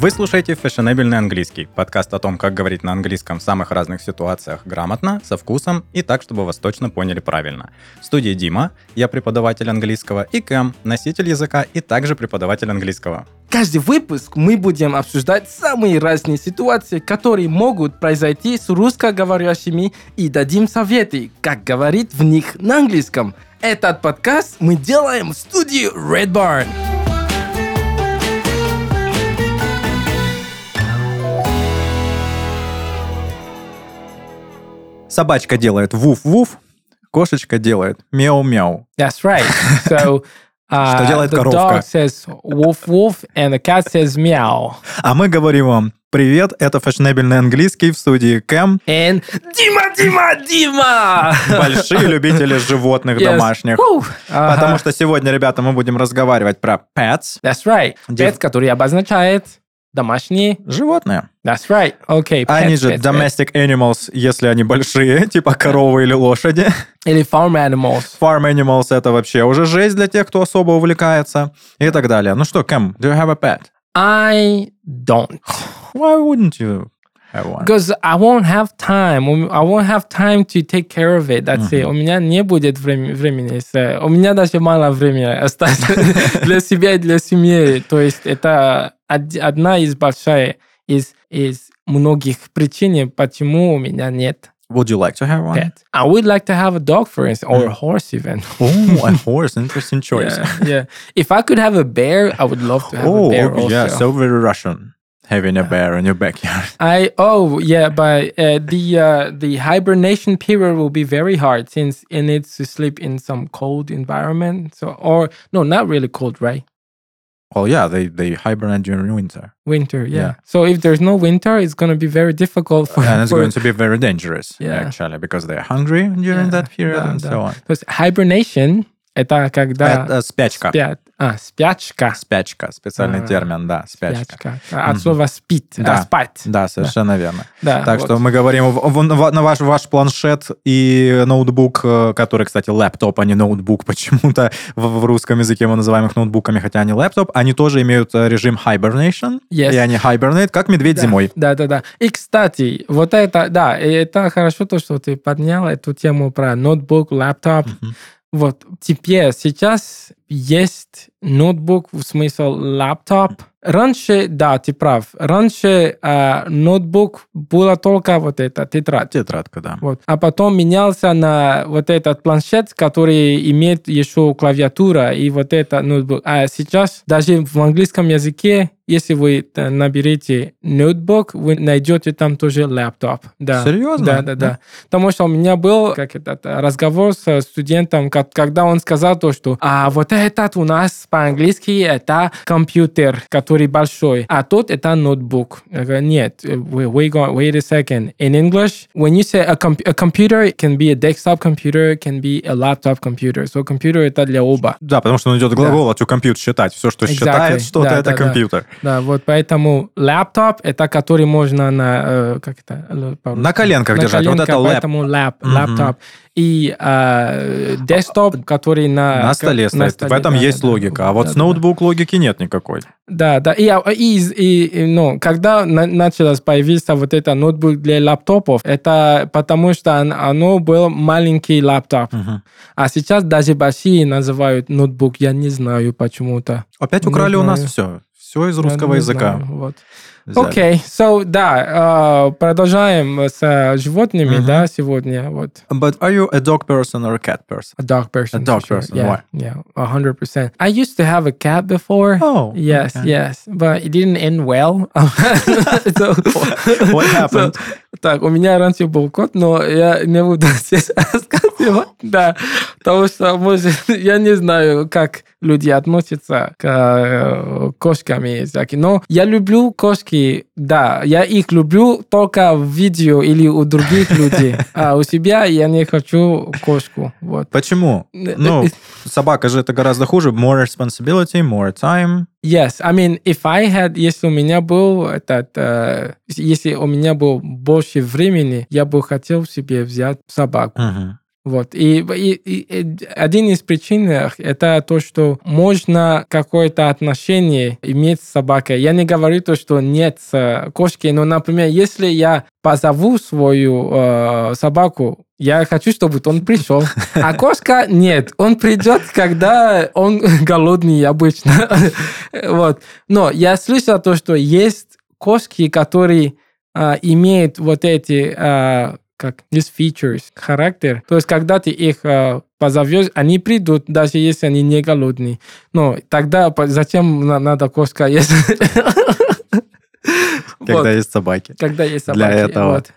Вы слушаете «Фешенебельный английский» – подкаст о том, как говорить на английском в самых разных ситуациях грамотно, со вкусом и так, чтобы вас точно поняли правильно. В студии Дима, я преподаватель английского, и Кэм, носитель языка и также преподаватель английского. Каждый выпуск мы будем обсуждать самые разные ситуации, которые могут произойти с русскоговорящими и дадим советы, как говорить в них на английском. Этот подкаст мы делаем в студии Red Barn. Собачка делает вуф-вуф, кошечка делает мяу-мяу. That's right. So uh, Что делает the коровка? dog says woof woof and the cat says meow. А мы говорим вам «Привет, это фешенебельный английский» в студии Кэм. And Дима, Дима, Дима! Большие любители животных Yes. домашних. Woo. Потому Ага. что сегодня, ребята, мы будем разговаривать про pets, That's right. Дев- Pet, который обозначает домашние. животные. That's right. Okay. Они pets, же pets, pets. domestic animals, если они большие, типа коровы или лошади. Или farm animals. Farm animals — это вообще уже жесть для тех, кто особо увлекается и так далее. Ну что, Кэм, do you have a pet? I don't. Why wouldn't you? Because I won't have time. У- I won't have time to take care of it. That's it. У меня не будет времени. времени. С- У меня даже мало времени остается для себя и для семьи. То есть это од- одна из большая из, из многих причин, почему у меня нет Would you like to have one? pet. I would like to have a dog, for instance, or a horse even. Oh, a horse. Interesting choice. Yeah, yeah. If I could have a bear, I would love to have Oh, a bear also. yeah, so very Russian. having a uh, bear in your backyard. I oh yeah, but uh, the uh, the hibernation period will be very hard since it needs to sleep in some cold environment. So or no, not really cold, right? Well, yeah, they they hibernate during winter. Winter, yeah. yeah. So if there's no winter, it's going to be very difficult for. And it's for, going to be very dangerous, yeah. actually, because they're hungry during yeah, that period and so on. Because hibernation это когда Это спячка. спят, а спячка, Спячка, специальный А, термин, да, спячка. спячка, А, от слова спит, а, Да. спать. Да, совершенно верно. Да, Так вот. что мы говорим в- в- в- на ваш, ваш планшет и ноутбук, э, который, кстати, лэптоп, а не ноутбук, почему-то в, в русском языке мы называем их ноутбуками, хотя они лэптоп, они тоже имеют э, режим hibernation, Yes. и они hibernate, как медведь Да, зимой. Да, да, да. И, кстати, вот это, да, это хорошо то, что ты поднял эту тему про ноутбук, лэптоп. Вот теперь, сейчас есть ноутбук, в смысле лэптоп. Раньше, да, ты прав, раньше э, notebook было только вот это, тетрадь. Тетрадка, да. Вот. А потом менялся на вот этот планшет, который имеет еще клавиатура и вот это ноутбук. А сейчас даже в английском языке, если вы э, наберете notebook, вы найдете там тоже лэптоп. Да. Серьезно? Да, да, да. Потому что у меня был как этот, разговор с студентом, когда он сказал то, что а вот этот у нас по-английски это компьютер, который большой, а тот это ноутбук. Говорю, нет, wait, wait, wait a second. In English, when you say a, comp- a computer, it can be a desktop computer, it can be a laptop computer. So computer это для оба. Да, потому что он идет глагол, а to compute считать. Все, что Exactly. считает что-то, Да, это да, да. компьютер. Да, вот поэтому лэптоп это который можно на э, как это? На коленках на держать. Вот коленках, это лэп. поэтому лэп, Мгм. лэптоп. И э, десктоп, который на На столе как- стоит. В этом да, есть да, да. логика. А вот Да, с да, да. ноутбук логики нет никакой. Да, да. И, а, и, и, и, ну, когда на, началось появиться вот это ноутбук для лаптопов, это потому что он- оно был маленький лаптоп. Мгм. А сейчас даже большие называют ноутбук. Я не знаю почему-то. Опять Не украли у нас знаю. все. Все из русского языка. знаю, Вот. Окей, so, да, э, продолжаем с э, животными, Мгм. да, сегодня, вот. But are you a dog person or a cat person? A dog person. A dog sure. person, Yeah, why? yeah, a hundred percent. I used to have a cat before. Oh, Yes, okay. yes, but it didn't end well. So- What happened? so- так, у меня раньше был кот, но я не буду здесь рассказывать. Да, потому что, может, я не знаю, как люди относятся к э, кошкам и всяким. Но я люблю кошки, да, я их люблю только в видео или у других людей. А у себя я не хочу кошку. Вот. Почему? Ну, собака же это гораздо хуже. More responsibility, more time. Yes, I mean, if I had, если у меня был этот, э, если у меня был больше времени, я бы хотел себе взять собаку. Мгм. Вот. И, и, и- один из причин э, это то, что можно какое-то отношение иметь с собакой. Я не говорю то, что нет э, кошки, но, например, если я позову свою э, собаку, я хочу, чтобы он пришел. А кошка нет. Он придет, когда он голодный обычно. Вот. Но я слышал то, что есть кошки, которые а, имеют вот эти а, как these features, характер. То есть, когда ты их а, позовешь, они придут, даже если они не голодные. Но тогда зачем на- надо кошка есть? Когда есть собаки. Когда есть Для собаки. этого. Вот.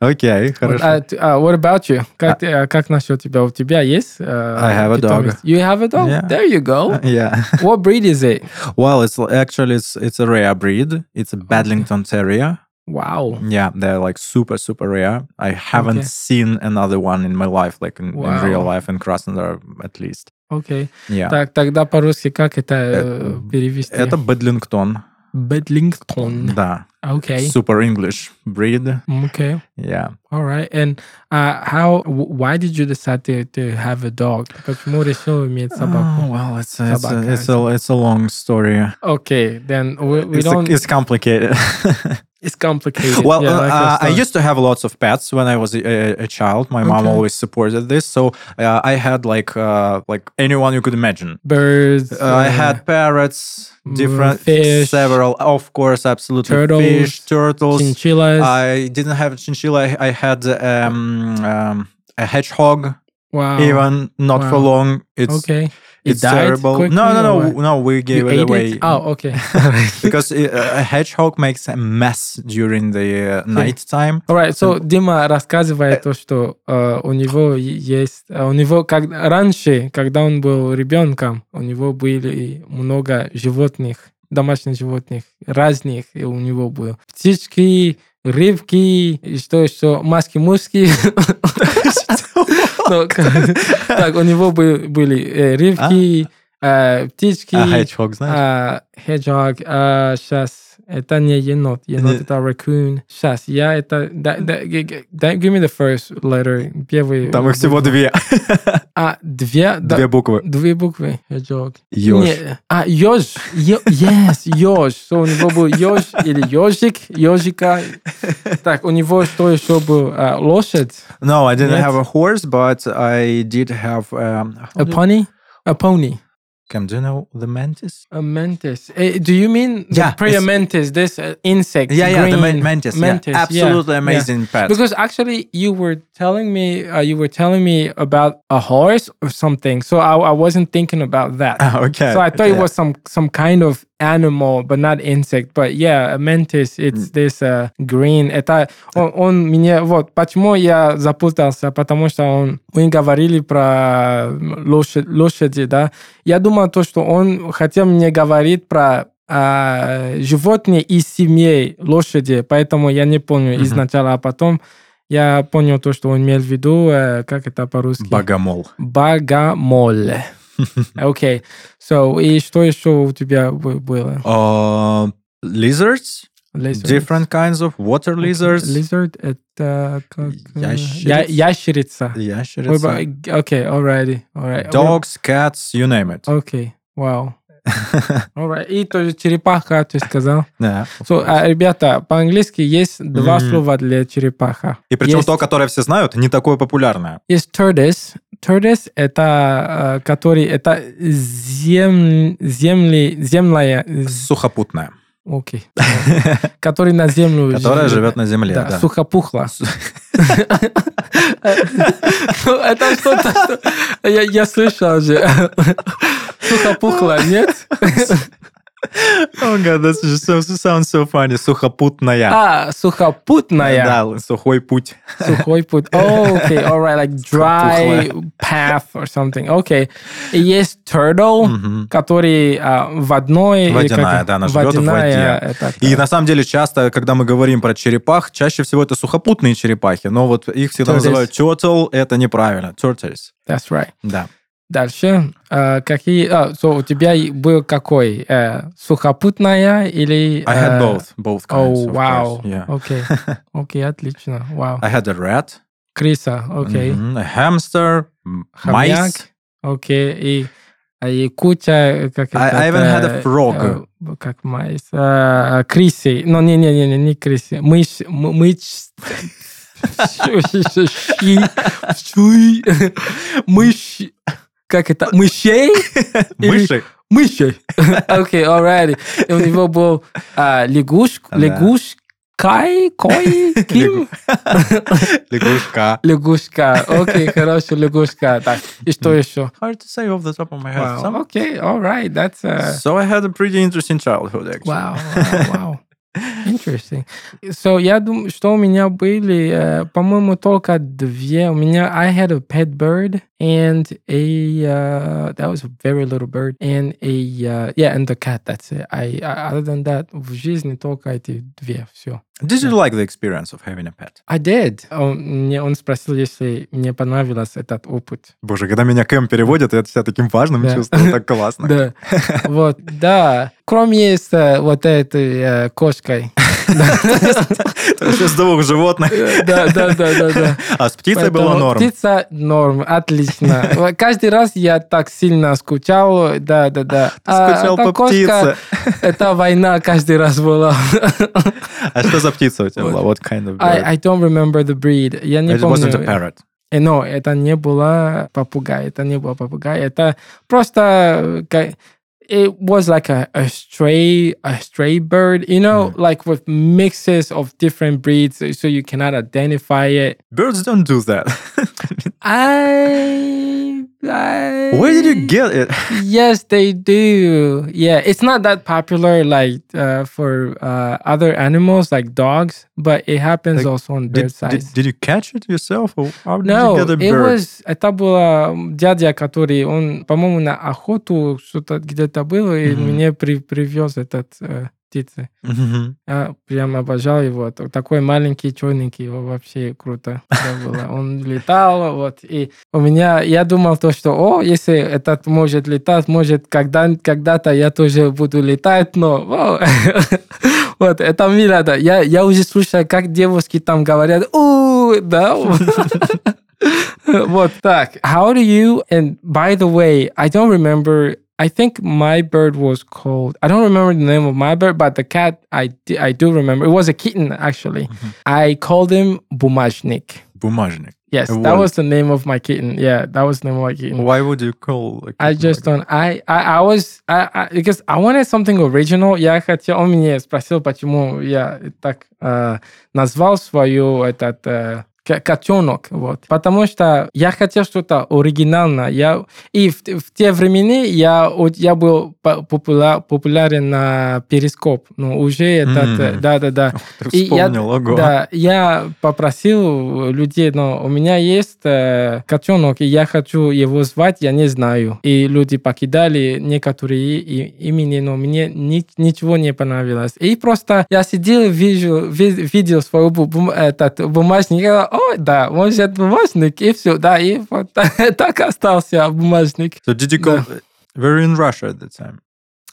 Окей, хорошо. А, а, what about you? Как, а, как насчет тебя? У тебя есть? э, I have a dog. You have a dog? There you go. Yeah. What breed is it? Well, it's actually it's it's a rare breed. It's a Badlington Terrier. Wow. Yeah, they're like super super rare. I haven't Okay. seen another one in my life, like in, in real Wow. life in Krasnodar at least. Окей. Yeah. Так, тогда по-русски как это э, Э, перевести? Это Бэдлингтон. Бедлингтон. Да. Okay. Super English breed. Okay. Yeah. All right. And uh, how? w- Why did you decide to, to have a dog? Почему решил иметь Oh, собаку? well, it's a, it's, a, Собака. it's a it's a long story. Okay. Then we, we It's, a- don't. it's complicated. it's complicated. well, Yeah, uh, uh, I used to have lots of pets when I was a, a, child. My mom always supported this, so uh, I had like uh, like anyone you could imagine. birds. Uh, I had parrots, mm, different, fish, several, of course, absolutely turtles, fish, turtles. chinchillas. I didn't have a chinchilla. I, I had um, um, a hedgehog. wow. Even not for long. It's okay. It it's died terrible. quickly No, no, no, no. We gave You it away. it? Oh, okay. because it, a hedgehog makes a mess during the uh, night time. Alright, so Дима рассказывает то, что э, у него есть, э, у него как раньше, когда он был ребенком, у него были много животных, домашних животных, разных и у него было. Птички, рыбки, и что еще, маски-муски. Так, у него бы- были э, рыбки, э, птички, А hedgehog, знаешь? а, hedgehog, сейчас это не енот, енот это raccoon. Сейчас я это, give me the first letter, первый. Там их всего две. А, две, да, Две буквы. две буквы, hedgehog. Ёж. Не, а, еж, yes, еж. So, у него был еж или ежик, ежика. Так, у него что еще был? А, лошадь, No, I didn't Нет? have a horse, but I did have. Um, a pony, a pony. Cam, do you know the mantis? A mantis. Eh, do you mean the Yeah, prayer mantis, this uh, insect? Yeah, yeah, the man- mantis. mantis, yeah. yeah, Absolutely yeah. amazing pet. Because actually, you were telling me, uh, you were telling me about a horse or something. So I, I wasn't thinking about that. okay. So I thought it was some some kind of animal, but not insect. But yeah, a mantis. It's this uh, green. Это он, он мне вот почему я запутался, потому что он мы говорили про лошадь, лошади, да. Я думал то, что он хотел мне говорить про а, животные из семьи лошади, поэтому я не помню Мгм. изначально, а потом я понял то, что он имел в виду, э, как это по-русски? Богомол. Богомол. Окей. So, и что еще у тебя бы- было? Uh, lizards, Lizard. different kinds of water lizards. Lizard это как... э, Ящерица. я- Ящерица. Ящерица. Окей, alrighty. alright. Dogs, cats, you name it. Окей, вау. Alright. И тоже черепаха, ты сказал. Да. So, а, ребята, по-английски есть два Мгм. слова для черепаха. И причем есть, то, которое все знают, не такое популярное. есть tortoise. Tortoise это э, который это зем, земли, земная, Сухопутное. окей, который на землю Которое живет на земле. Да, сухопухло. Ну, Это что-то, что... Я, я слышал же. Сухопухло, нет? Oh god, that just so, sounds so funny. Сухопутная. А, сухопутная. Да, сухой путь. Сухой путь. Oh, okay, all right, like dry path or something. Okay. И есть turtle, Мгм. который а, водной... Водяная, как- да, она живет в воде. это- И на самом деле часто, когда мы говорим про черепах, чаще всего это сухопутные черепахи, но вот их всегда Tortoise. называют turtle, это неправильно, tortoise. That's right. Да. Дальше. А, какие... А, so у тебя был какой? Э, сухопутная или... I had э, both, both kinds, Oh, вау. course, yeah. Окей. Окей, отлично. Вау. I had a rat, Крыса, окей. Мгм. Hamster, м, Хомяк, mice. окей. И, а, и куча, как I- это... I even had a frog. э, Как майс. а, Крысы. Ну, не-не-не, не. Мышь. м- Мышь. Щуй. Мышь. Как это? Мышей? Или- Мыши. Мышей. Окей, alrighty. И у него был а, лягушка, Да. лягушкай, кой, ким? Лягушка. Лягушка. Окей, хорошо, лягушка. Так, и что еще? Hard to say off the top of my head. Wow. Some- Okay, all right. That's uh, So I had a pretty interesting childhood, actually. wow, wow, wow. Interesting. So, я думаю, что у меня были, э, по-моему, только две. У меня I had a pet bird and a uh, that was a very little bird and a uh, yeah and the cat. That's it. I, I other than that в жизни только эти две. Все. Did you like the experience of having a pet? I did. Он, мне, он спросил, если мне понравился этот опыт. Боже, когда меня Кэм переводит, я себя таким важным Да. чувствую, так классно. Да, вот, да. Кроме с э, вот этой э, кошкой. Из двух животных. Да, да, да, да, да. А с птицей было норм. Птица норм, отлично. Каждый раз я так сильно скучал, да, да, да. Скучал эта по птице. Это война каждый раз была. А что за птица у тебя была? What kind of bird? I don't remember the breed. Я не It помню. wasn't a parrot. Э, Но это не была попугай, это не был попугай, это просто э, it was like a, a stray a stray bird, you know, hmm. like with mixes of different breeds, so you cannot identify it. Birds don't do that. I, I Where did you get it? Yes, they do. Yeah, it's not that popular like uh, for uh, other animals like dogs, but it happens Like, also on Did, bird did, size. did you catch it yourself? Or how did No, you get a it bird? was это было дядя, который он, по-моему, на охоту что-то где-то был и Мгм. мне при, привез этот э, Птицы. Я прям обожал его. Такой маленький, черненький, его вообще круто было. Он летал, вот. И у меня, я думал то, что, о, если этот может летать, может, когда, когда-то я тоже буду летать, но, вот, это мне надо. Я, я уже слушаю, как девушки там говорят, у, да, вот так. How do you, and by the way, I don't remember, I think my bird was called, I don't remember the name of my bird, but the cat, I, di- I do remember. It was a kitten, actually. I called him Bumajnik. Бумажник. Yes, A that wolf. was the name of my kitten. Yeah, that was the name of my kitten. Why would you call a I kitten just like don't. I, I, I was I, I because I wanted something original. Я хотел. Он меня спросил, почему я так э, назвал свою этот э, ко- котенок, вот. Потому что я хотел что-то оригинальное. Я и в, в те времена я я был по- популя- популярен на перископ. Ну уже этот, М. да, да, да. Ты И я- ого. Да, я попросил людей, но у меня есть э, котенок, и я хочу его звать, я не знаю. И люди покидали некоторые и- имени, но мне ни- ничего не понравилось. И просто я сидел, вижу, ви- видел свой бу- бум- этот бумажник, говорю, ой, да, может бумажник, и все, да, и вот так остался бумажник. So did you call... Were you in Russia at the time?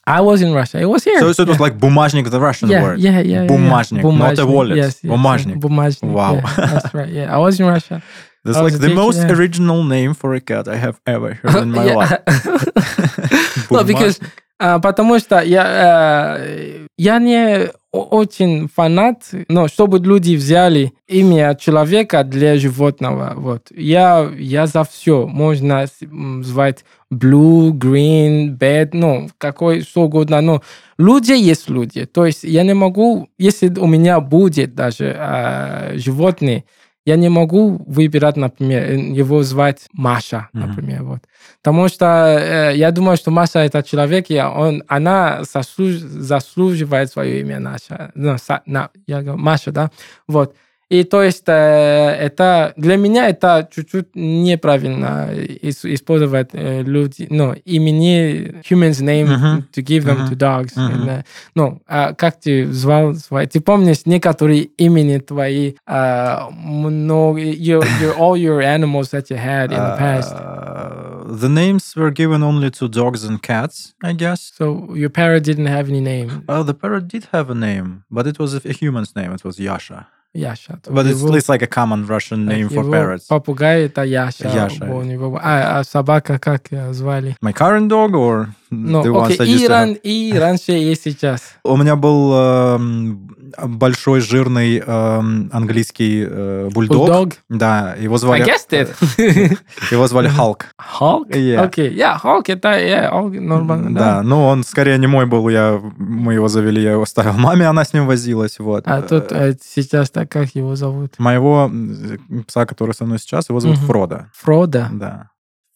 I was in Russia. It was here. So, so it was yeah. like бумажник, the Russian yeah, word. Yeah, yeah, yeah. Бумажник, not a wallet. Yes, yes, Бумажник. Бумажник. Wow. yeah, that's right. Yeah, I was in Russia. That's I was like a the teacher, most yeah. original name for a cat I have ever heard in my Yeah. life. No, because, а, потому что я, э, я не очень фанат, но чтобы люди взяли имя человека для животного. Вот. Я, я за все. Можно звать blue, green, bad, ну, какой что угодно. Но люди есть люди. То есть я не могу, если у меня будет даже а, животные, я не могу выбирать, например, э, его звать Маша, Мгм. например, вот. Потому что э, я думаю, что Маша это человек, и он, она заслуж- заслуживает свое имя Наша. Ну, са- на- я говорю, Маша, да? Вот. И то есть э, это для меня это чуть-чуть неправильно ис- использовать э, люди, ну, имени humans name Мгм. to give them Мгм. to dogs. Мгм. And, э, ну, а как ты звал свой? Ты помнишь некоторые имени твои, а, много, your, your, all your animals that you had in the past? Uh, the names were given only to dogs and cats, I guess. So your parrot didn't have any name. Oh, the parrot did have a name, but it was a human's name. It was Yasha. Яша. But it's, Его- it's like a common Russian name for parrots. Попугай это Яша. Яша. У него. А, а собака как звали? My current dog or Ну, the ones окей, I used и, ран, и раньше, и сейчас. У меня был эм, большой жирный эм, английский э, бульдог. Bulldog. Да, его I звали... guessed it. Его звали Халк. Hulk? Yeah. Окей, я, Hulk это, Hulk нормально, Да, ну он скорее не мой был, я, мы его завели, я его оставил маме, она с ним возилась, вот. А тут э, сейчас так как его зовут? Моего пса, который со мной сейчас, его зовут Мгм. Фродо. Фрода. Да.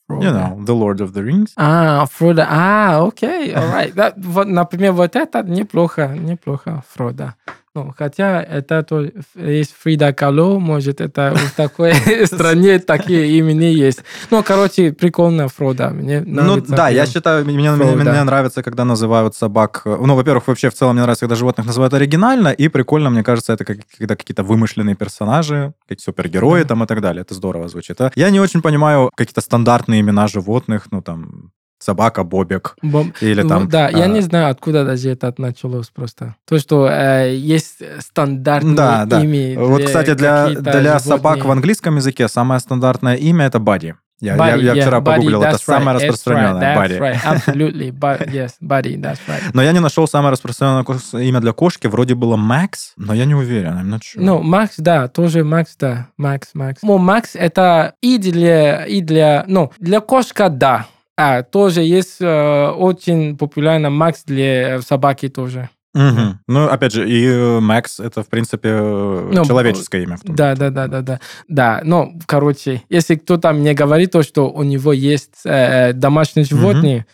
Фрода. You know, The Lord of the Rings. А, Фрода. А, окей, alright. Да, вот, например, вот это неплохо, неплохо, Фрода. Ну, хотя это то, есть Фрида Кало, может, это в такой стране такие имени есть. Ну, короче, прикольно Фрода. Мне Ну да, я считаю, мне, мне, мне нравится, когда называют собак... э, Ну, во-первых, вообще в целом мне нравится, когда животных называют оригинально, и прикольно, мне кажется, это как, когда какие-то вымышленные персонажи, как супергерои там и так далее. Это здорово звучит. А Я не очень понимаю какие-то стандартные имена животных, ну там собака, бобик, Бом- или там... Вот, да, я а, не знаю, откуда даже это началось просто. То, что э, есть стандартные Да, да. имя Вот, кстати, для, для собак животные. в английском языке самое стандартное имя это Бадди. Я, я- Buddy, я yeah, вчера buddy, погуглил, это самое right, that's распространенное, right. That's right, absolutely, but, yes, buddy, that's right. Но я не нашел самое распространенное имя для кошки, вроде было Макс, но я не уверен, I'm not sure. Ну, Макс, да, тоже Макс, да, Макс, Макс. Ну, Макс это и для, и для, ну, для кошка, да. А, тоже есть э, очень популярно Макс для собаки тоже. Мгм. Ну, опять же, и э, Макс это, в принципе, э, Ну, человеческое имя. Да, да, да, да, да. Да, ну, короче, если кто-то мне говорит то, что у него есть э, домашние животные,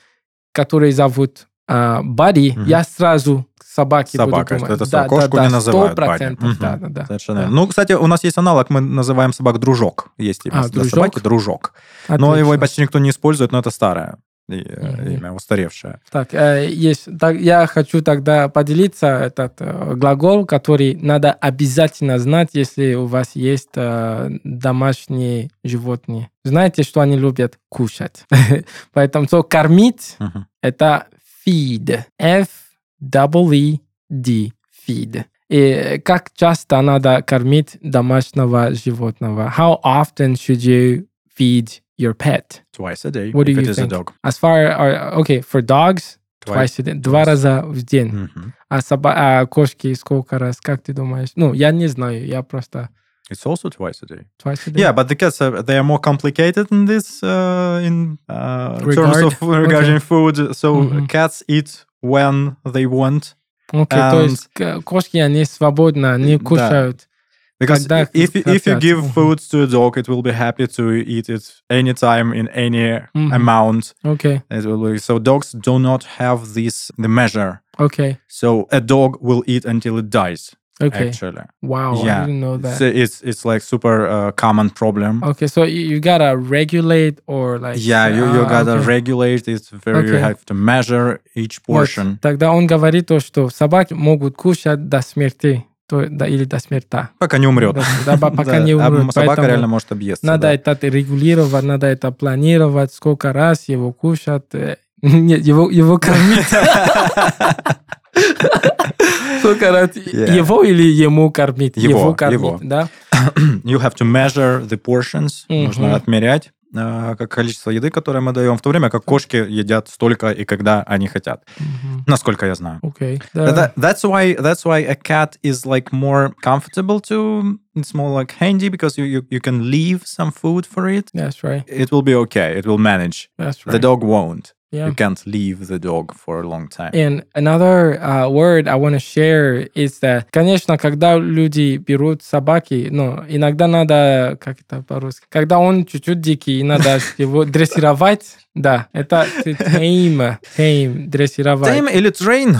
которые зовут э, Бадди, Мгм. я сразу к собаке Собака, буду думать. это да, кошку да, не да, называют Сто процентов, Бадди. да, Мгм. да, да. Совершенно Да. Ну, кстати, у нас есть аналог, мы называем собак дружок. Есть имя А, для дружок? собаки дружок. Но его Отлично. почти никто не использует, но это старое э, имя, устаревшее. Так, э, есть. Так, я хочу тогда поделиться этот э, глагол, который надо обязательно знать, если у вас есть домашние животные. Знаете, что они любят кушать. Поэтому so, кормить это feed. F W E D. Feed. И как часто надо кормить домашнего животного? How often should you feed your pet? Twice a day, What do if you it is a think? dog. As far as, okay, for dogs, twice a day. Два twice. раза в день. Мгм. А, соба- а кошки сколько раз? Как ты думаешь? Ну, я не знаю, я просто It's also twice a day. twice a day. Yeah, but the cats uh, they are more complicated in this uh, in uh, terms Regard? of regarding food. So Мгм. cats eat when they want. Окей, то and- есть к- кошки, они свободно, они Да. кушают. Because Когда if if you хотят. give Мгм. food to a dog, it will be happy to eat it anytime in any Мгм. amount. Окей, It will be, so dogs do not have this the measure. окей, So a dog will eat until it dies. Окей. Actually, Wow, Yeah. I didn't know that. so it's it's like super uh, common problem. Okay, so you, you gotta regulate or like... Yeah, you, you а, gotta окей. regulate it very. You Okay. have to measure each Вот, portion. Тогда он говорит то, что собаки могут кушать до смерти. То, да, или до смерти. Пока не умрет. Да, да, пока Да, не а умрет. Собака Поэтому реально может объесться. Надо да. это регулировать, надо это планировать, сколько раз его кушать. э, Нет, его, его кормить. Его или ему кормить? Его, его. да? You have to measure the portions. Нужно отмерять э, как количество еды, которое мы даем, в то время как кошки едят столько и когда они хотят. Мгм. Насколько я знаю. Окей. That- that's why that's why a cat is like more comfortable to it's more like handy because you, you you can leave some food for it That's right. it will be okay it will manage That's the right. dog won't Yeah. you can't leave the dog for a long time And another uh, word I want to share is that, конечно, когда люди берут собаки, ну, иногда надо, как это по-русски, когда он чуть-чуть дикий, надо его дрессировать, да, это tame, tame, дрессировать. Tame или train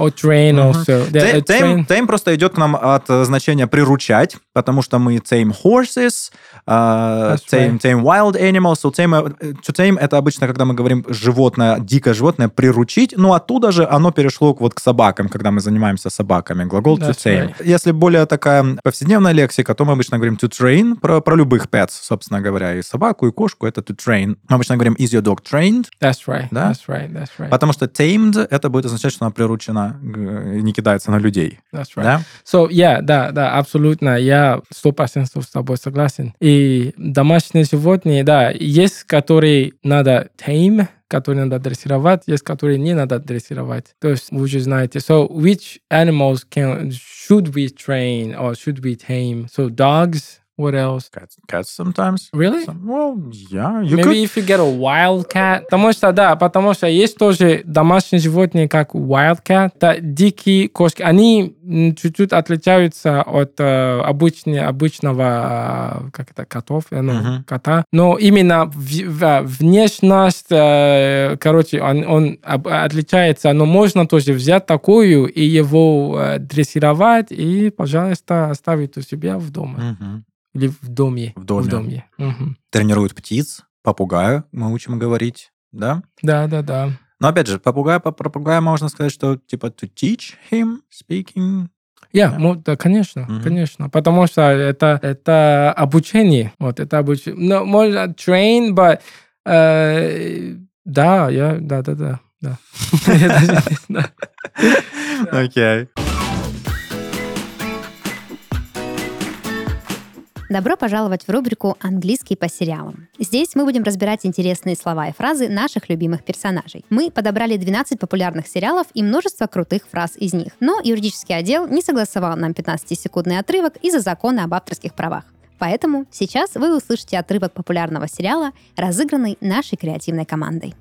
Or train also. Да, Tame, э, tame- train. tame просто идет к нам от э, значения приручать, потому что мы tame horses, That's tame, right. tame wild animals. So tame, э, to tame это обычно, когда мы говорим животное, дикое животное, приручить. Но оттуда же оно перешло к- вот к собакам, когда мы занимаемся собаками. Глагол to That's tame. Если более такая повседневная лексика, то мы обычно говорим to train, про, про любых pets, собственно говоря, и собаку, и кошку, это to train. Мы обычно говорим is your dog trained, That's right. Да? That's right. That's right. потому что tamed это будет означать, что она приручена. Да, не кидается на людей. That's right. Да? So, yeah, да, да, абсолютно. Я сто процентов с тобой согласен. И домашние животные, да, есть, которые надо tame, которые надо дрессировать, есть, которые не надо дрессировать. То есть вы уже знаете. So, which animals can should we train or should we tame? So, dogs. What else? Cats, cats sometimes. Really? Some- well, yeah, you Maybe could. if you get a wild cat. Потому что, да, потому что есть тоже домашние животные, как wild cat, да, дикие кошки. Они чуть-чуть отличаются от э, обычни- обычного, э, как это, котов, э, ну, Мгм. кота. Но именно в- в- внешность, э, короче, он, он об- отличается. Но можно тоже взять такую и его э, дрессировать и, пожалуйста, оставить у себя в доме. Мгм. Или в доме. В доме. В доме. Мгм. Тренируют птиц, попугая мы учим говорить, да? Да, да, да. Но опять же, попугая, по попугая можно сказать, что типа to teach him speaking. Я, Да. ну, да, конечно, Мгм. конечно. Потому что это, это обучение. Вот, это обучение. Ну, можно train, but... э, да, я, да, да, да. да. Окей. Добро пожаловать в рубрику «Английский по сериалам». Здесь мы будем разбирать интересные слова и фразы наших любимых персонажей. Мы подобрали 12 популярных сериалов и множество крутых фраз из них. Но юридический отдел не согласовал нам 15-секундный отрывок из-за закона об авторских правах. Поэтому сейчас вы услышите отрывок популярного сериала, разыгранный нашей креативной командой.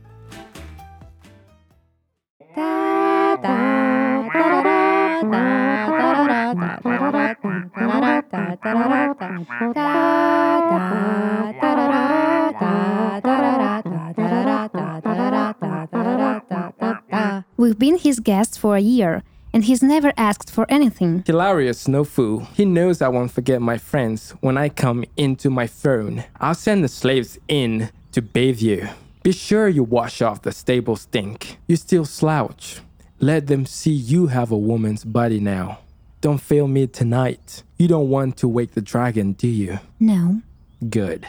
We've been his guests for a year, and he's never asked for anything. Hilarious, no fool. He knows I won't forget my friends when I come into my throne. I'll send the slaves in to bathe you. Be sure you wash off the stable stink. You still slouch. Let them see you have a woman's body now. Don't fail me tonight. You don't want to wake the dragon, do you? No. Good.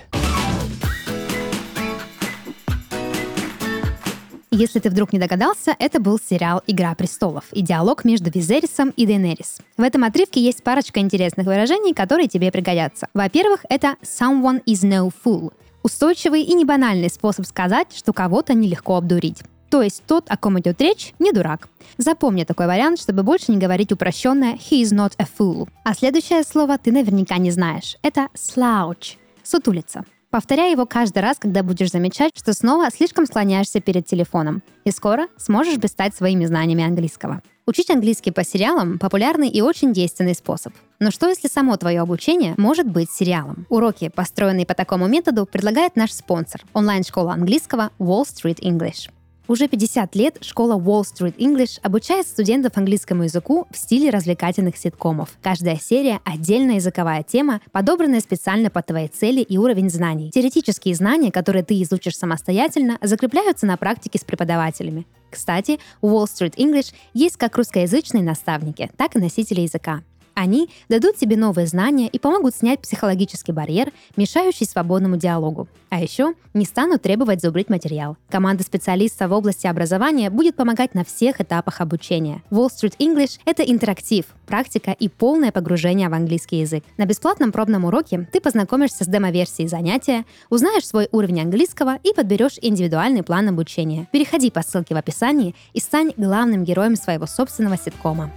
Если ты вдруг не догадался, это был сериал «Игра престолов» и диалог между Визерисом и Дейнерис. В этом отрывке есть парочка интересных выражений, которые тебе пригодятся. Во-первых, это «someone is no fool» — устойчивый и небанальный способ сказать, что кого-то нелегко обдурить. То есть тот, о ком идет речь, не дурак. Запомни такой вариант, чтобы больше не говорить упрощенное «he is not a fool». А следующее слово ты наверняка не знаешь. Это «slouch» — сутулица. Повторяй его каждый раз, когда будешь замечать, что снова слишком склоняешься перед телефоном. И скоро сможешь блистать своими знаниями английского. Учить английский по сериалам – популярный и очень действенный способ. Но что если само твое обучение может быть сериалом? Уроки, построенные по такому методу, предлагает наш спонсор – онлайн-школа английского Wall Street English. Уже 50 лет школа Wall Street English обучает студентов английскому языку в стиле развлекательных ситкомов. Каждая серия — отдельная языковая тема, подобранная специально под твои цели и уровень знаний. Теоретические знания, которые ты изучишь самостоятельно, закрепляются на практике с преподавателями. Кстати, у Wall Street English есть как русскоязычные наставники, так и носители языка. Они дадут тебе новые знания и помогут снять психологический барьер, мешающий свободному диалогу. А еще не станут требовать зубрить материал. Команда специалистов в области образования будет помогать на всех этапах обучения. Wall Street English — это интерактив, практика и полное погружение в английский язык. На бесплатном пробном уроке ты познакомишься с демо-версией занятия, узнаешь свой уровень английского и подберешь индивидуальный план обучения. Переходи по ссылке в описании и стань главным героем своего собственного ситкома.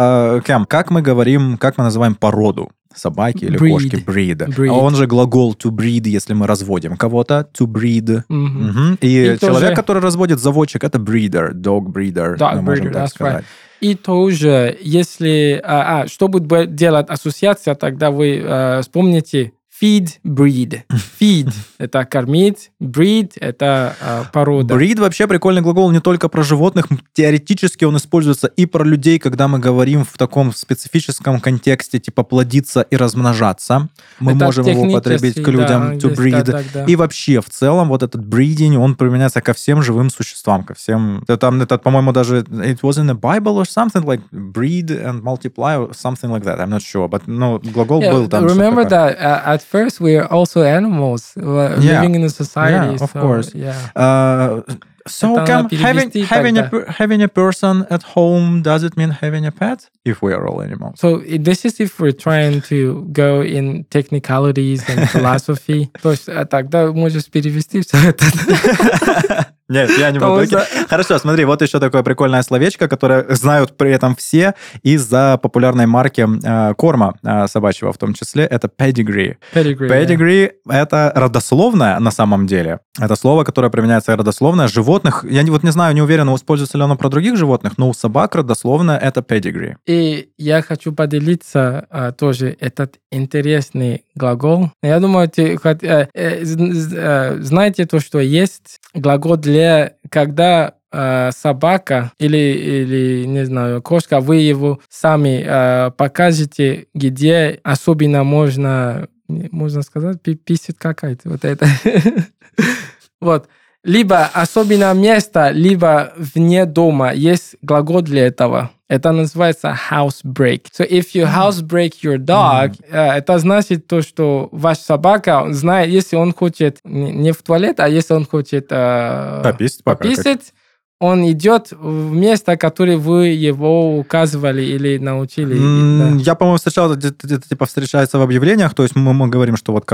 А, Кэм, как мы говорим, как мы называем породу? Собаки или Breed. кошки? Breed. Breed. А он же глагол to breed, если мы разводим кого-то. To breed. Мгм. Мгм. И, И человек, тоже- который разводит заводчик, это breeder, dog breeder. Dog мы можем breeder, так that's сказать. И тоже, если... А, а, что будет делать ассоциация, тогда вы э, вспомните feed, breed. Feed — это кормить, breed — это э, порода. Breed вообще прикольный глагол не только про животных, теоретически он используется и про людей, когда мы говорим в таком специфическом контексте, типа плодиться и размножаться. Мы Это можем его употребить к людям да, to breed. да, да, да. И вообще, в целом, вот этот breeding, он применяется ко всем живым существам, ко всем... Это, там, это, по-моему, даже... It was in the Bible or something like breed and multiply or something like that. I'm not sure. But, ну, глагол Yeah, был там. remember that at first, we are also animals uh, Yeah. living in a society. Yeah, of so, course. Yeah. Uh, so Это Cam, надо having, перевести having, a, тогда. per- having a person at home, does it mean having a pet? If we are all animals. So i- this is if we're trying to go in technicalities and philosophy. То есть а тогда можешь перевести все это. Нет, я не буду. Хорошо, смотри, вот еще такое прикольное словечко, которое знают при этом все из-за популярной марки э, корма э, собачьего в том числе. Это pedigree. Pedigree. да. Pedigree — это родословное на самом деле. Это слово, которое применяется родословное животных. Я не, вот не знаю, не уверен, используется ли оно про других животных, но у собак родословное — это pedigree. И я хочу поделиться а, тоже этот интересный глагол. Я думаю, ты э, э, э, знаете то, что есть глагол для когда э, собака или, или, не знаю, кошка, вы его сами э, покажете, где особенно можно, можно сказать, пи- писит какая-то вот это. Вот. Либо особенно место, либо вне дома есть глагол для этого. Это называется house break. So if you house break your dog, э, это значит то, что ваш собака знает, если он хочет не в туалет, а если он хочет э, Пописать, пописать, он идет в место, которое вы его указывали или научили. М, Да. Я, по-моему, встречал, это, типа встречается в объявлениях, то есть мы, мы говорим, что вот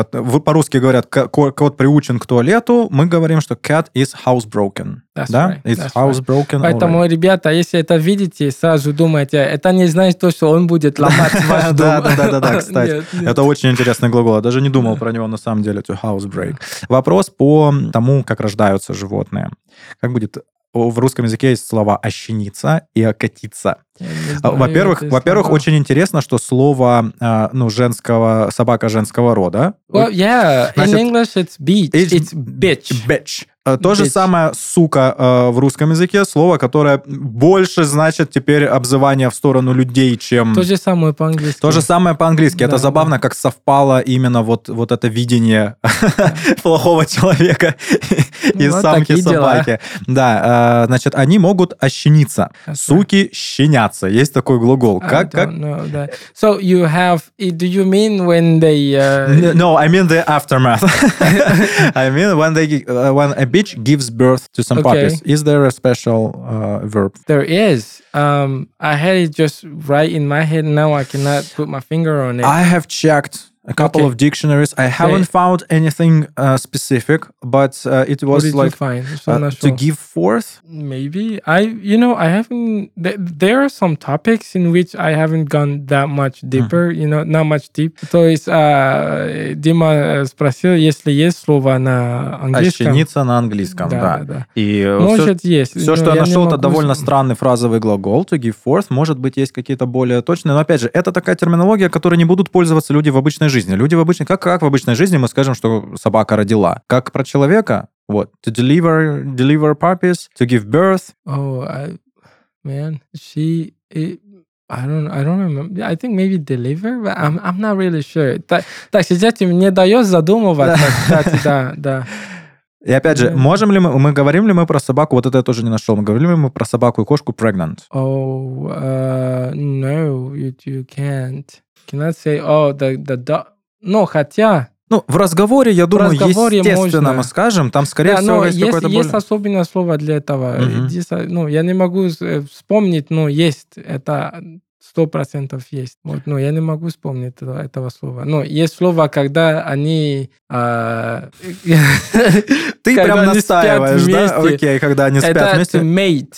по-русски говорят, ко- ко- кот приучен к туалету, мы говорим, что cat is housebroken. That's да? right, It's that's housebroken Поэтому, ребята, если это видите, сразу думайте, это не значит то, что он будет ломать ваш дом. Да, да, да, да, да, кстати. Это очень интересный глагол. Я даже не думал про него на самом деле, to housebreak. Вопрос по тому, как рождаются животные. Как будет в русском языке есть слова «ощениться» и «окатиться». А, Во-первых, во-первых, очень интересно, что слово, а, ну, женского, собака женского рода. Well, yeah, Значит, in English it's beach, it's it's, bitch. Bitch. Э, То же самое сука э, в русском языке, слово, которое больше значит теперь обзывание в сторону людей, чем... То же самое по-английски. То же самое по-английски. Это Да, забавно, как совпало именно вот, вот это видение плохого человека и Ну, вот самки собаки. Да, э, значит, они могут ощениться. That's Суки щенятся. Есть такой глагол. I Как, как? that. So you have, do you mean when they... Uh, No, I mean the aftermath. I mean when they uh, when a bitch gives birth to some Okay. puppies. Is there a special uh, verb? There is. Um, I had it just right in my head. Now I cannot put my finger on it. I have checked a couple Okay. of dictionaries. I haven't found anything uh, specific, but uh, it was like uh, to give forth. Maybe I, you know, I haven't. Th- there are some topics in which I haven't gone that much deeper. You know, not much deep. То есть а, Дима э, спросил, если есть слово на английском. Ощениться на английском, Да, да. И э, Может есть. все, что я не нашел, это довольно странный фразовый глагол to give forth. Может быть, есть какие-то более точные. Но опять же, это такая терминология, которой не будут пользоваться люди в обычной жизни. Люди в обычной, как, как в обычной жизни мы скажем, что собака родила. Как про человека, вот, to deliver, deliver puppies, to give birth. Oh, I, man, she. It, I don't. I don't remember. I think maybe deliver, but I'm. I'm not really sure. Так, так ты мне даешь задумываться, кстати, да, да. И опять же, можем ли мы, мы говорим ли мы про собаку, вот это я тоже не нашел, мы говорим ли мы про собаку и кошку pregnant? Oh, uh, no, you, you can't. Cannot say, oh, the the dog. No, хотя. Ну, в разговоре, я думаю, разговоре естественно, можно. мы скажем, там, скорее да, всего, есть, есть, какое-то есть более... особенное слово для этого. Мгм. Здесь, ну, я не могу э, вспомнить, но есть. Это сто процентов есть. Вот, но я не могу вспомнить этого, этого слова. Но есть слово, когда они... а, Ты прям настаиваешь, да? Окей, когда они спят Это вместе. to mate.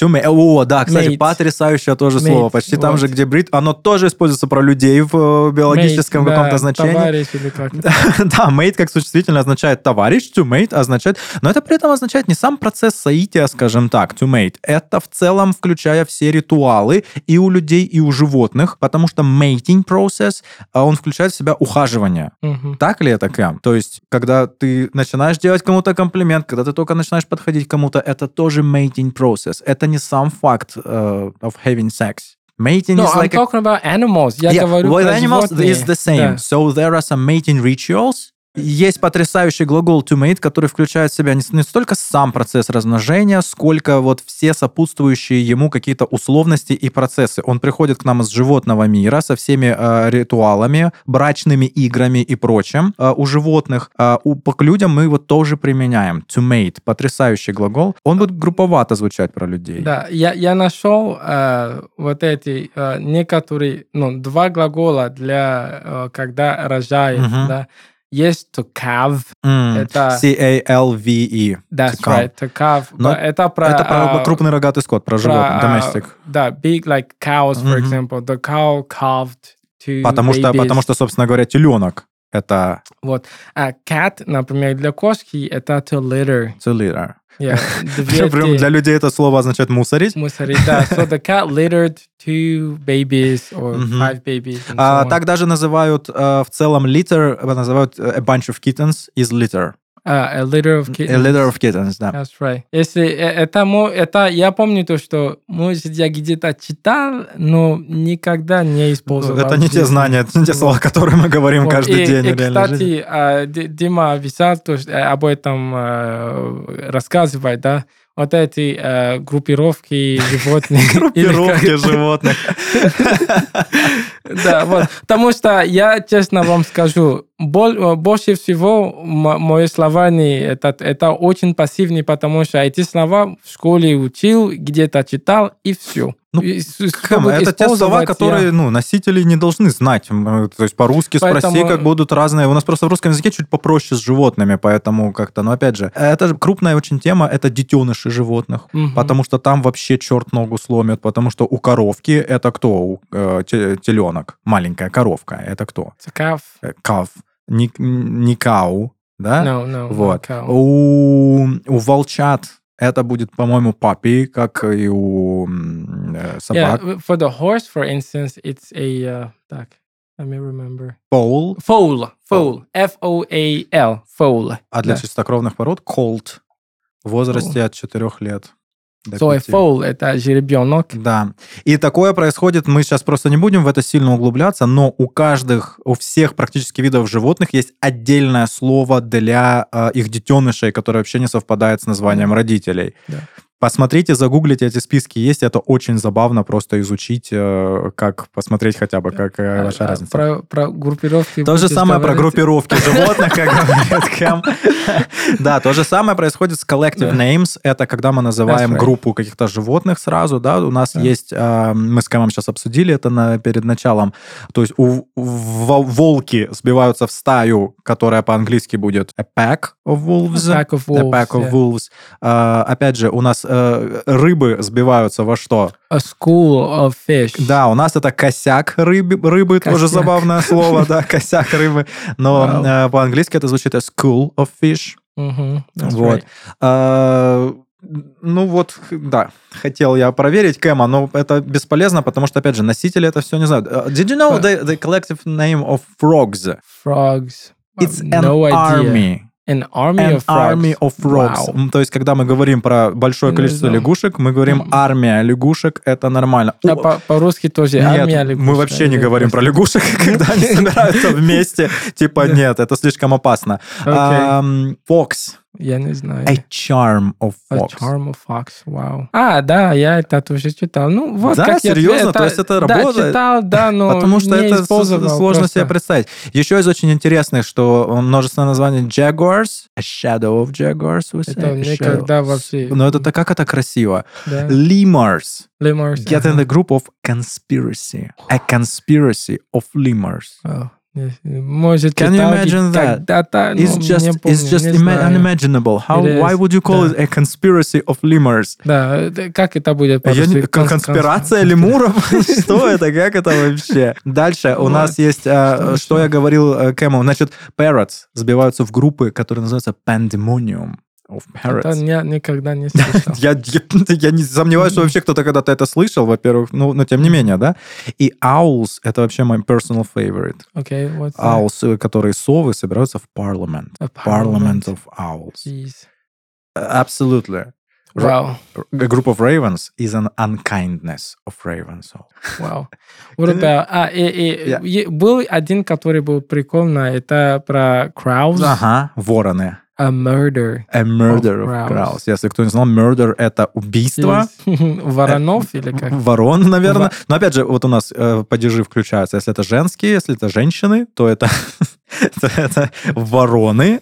To ma- О, да, кстати, Mate. потрясающее тоже Mate, слово. Почти там вот. же, где брит, оно тоже используется про людей в э, биологическом каком-то да, значении. Товарищ или как Да, mate как существительное означает товарищ, mate означает... Но это при этом означает не сам процесс соития, скажем так, mate. Это в целом включая все ритуалы и у людей, и у животных, потому что mating process, а, он включает в себя ухаживание. Так ли это, Кэм? То есть, когда ты начинаешь делать кому-то комплимент, когда ты только начинаешь подходить к кому-то, это тоже mating process. Это не сам факт э, of having sex. Mating No, is I'm like a talking about animals. Я Yeah, говорю with про animals животные. is the same. Да. So there are some mating rituals Есть потрясающий глагол to mate, который включает в себя не, не столько сам процесс размножения, сколько вот все сопутствующие ему какие-то условности и процессы. Он приходит к нам из животного мира со всеми э, ритуалами, брачными играми и прочим э, у животных. Э, у, к людям мы его тоже применяем. To mate. Потрясающий глагол. Он будет групповато звучать про людей. Да, я, я нашел э, вот эти э, некоторые, ну, два глагола для, э, когда рожает, Мгм. да. Есть to calve, М, Это- C-A-L-V-E. that's To right, to calve. Но это про... Это про э, крупный рогатый скот, про животных, э, domestic. Да, big like cows, for Мгм. example. The cow calved two Потому что, babies. потому что, собственно говоря, теленок это Вот. А cat, например, для кошки это to litter. to litter. Yeah, Прям для людей это слово означает мусорить. мусорить, да. So the cat littered two babies or Мгм. five babies. so А, on. так даже называют э, в целом litter, называют э, a bunch of kittens is litter. А, a litter of A kittens. litter of kittens, да. That's right. Если э, это, это я помню то, что может я где-то читал, но никогда не использовал. Это не те знания, это не те слова, которые мы говорим Вот. каждый и, день и, реальной жизни. кстати, а, Дима писал то, что, э, об этом э, рассказывает, да? Вот эти э, группировки животных. Группировки животных. Да, вот. Потому что я честно вам скажу, больше всего м- мое словарный это, это очень пассивный, потому что эти слова в школе учил, где-то читал, и все. Ну, Кэм, это те слова, которые ну, носители не должны знать. М, То есть по-русски спроси, Поэтому- как будут разные. У нас просто в русском языке чуть попроще с животными, поэтому как-то, но опять же, это же крупная очень тема, это детеныши животных. Потому что там вообще черт ногу сломит, потому что у коровки это кто? У, э, те- теленок, маленькая коровка, это кто? Цикав. Э, Кав, не, не кау, да? No, no, Вот. У, у волчат это будет, по-моему, папи, как и у э, собак. Yeah, for the horse, for instance, it's a uh, так, let me remember. Пол, Foal, foal, F-O-A-L, foal. а для Да. чистокровных пород колт в возрасте от 4 лет. Пяти. foal это жеребенок. Да. И такое происходит, мы сейчас просто не будем в это сильно углубляться, но у каждых, у всех практически видов животных есть отдельное слово для э, их детенышей, которое вообще не совпадает с названием родителей. Да. Посмотрите, загуглите, эти списки есть, это очень забавно просто изучить, э, как посмотреть хотя бы, как э, А, ваша а, разница. Про, про группировки. То же самое про говорить? группировки животных, как говорит Кэм. Да, то же самое происходит с collective names. Это когда мы называем группу каких-то животных сразу, да. У нас есть, а, мы с Кэмом сейчас обсудили это на- перед началом. То есть у волки сбиваются в стаю, которая по-английски будет a pack of wolves. A pack of A wolves, pack of wolves. А, Опять же, у нас э, рыбы сбиваются во что? A school of fish. Да, у нас это косяк рыбы, рыбы тоже Косяк. забавное слово, да, косяк рыбы. Но Вау. э, по-английски это звучит as school of fish. That's Вот. right. А, ну вот, да, хотел я проверить Кэма, но это бесполезно, потому что, опять же, носители это все не знают. Uh, Did you know the, the collective name of frogs? Frogs. It's an no idea. army. An army An of frogs. army of frogs. Wow. То есть, когда мы говорим про большое количество лягушек, мы говорим армия лягушек, это нормально. А О, по- по-русски тоже Нет, армия мы лягушек. вообще не говорим про лягушек, когда они собираются вместе. Типа, нет, это слишком опасно. Окей. Я не знаю. A charm of A fox. Charm of Fox, вау. А, да, я это тоже читал. Ну, вот Да, как я- серьезно? То есть это работает? Да, читал, да, но Потому что не это сложно просто. себе представить. Еще из очень интересных, что множество названий Jaguars, a shadow of Jaguars, say, Это a никогда вообще. Но это как это красиво. Да. Lemurs. Lemurs. Get in the group of conspiracy. A conspiracy of lemurs. Не- Может, Can you imagine that? когда-то, но It's just, не помню, it's just unimaginable. How, why would you call да. it a conspiracy of lemurs? Да, как это будет Я конспирация конс- лемуров? Что это? Как это вообще? Дальше у нас есть, а, Что что я говорил э, Кэму, значит, parrots сбиваются в группы, которые называются pandemonium of Это parrots. я никогда не слышал. Я, я, я не сомневаюсь, что вообще кто-то когда-то это слышал, во-первых, ну, но тем не менее, да. И owls — это вообще мой personal favorite. Окей, вот. Owls, э, которые совы, собираются в parliament. A Parliament of owls. Jeez. Absolutely. Wow. A group of ravens is an unkindness of ravens. Wow. What about... А, и, и, Yeah. был один, который был прикольно, это про crows. Ага, вороны. A murder. A murder of crows. crows. Если кто не знал, murder — это убийство Воронов или как? ворон, наверное. Но опять же, вот у нас э, падежи включаются. Если это женские, если это женщины, то это, то это вороны.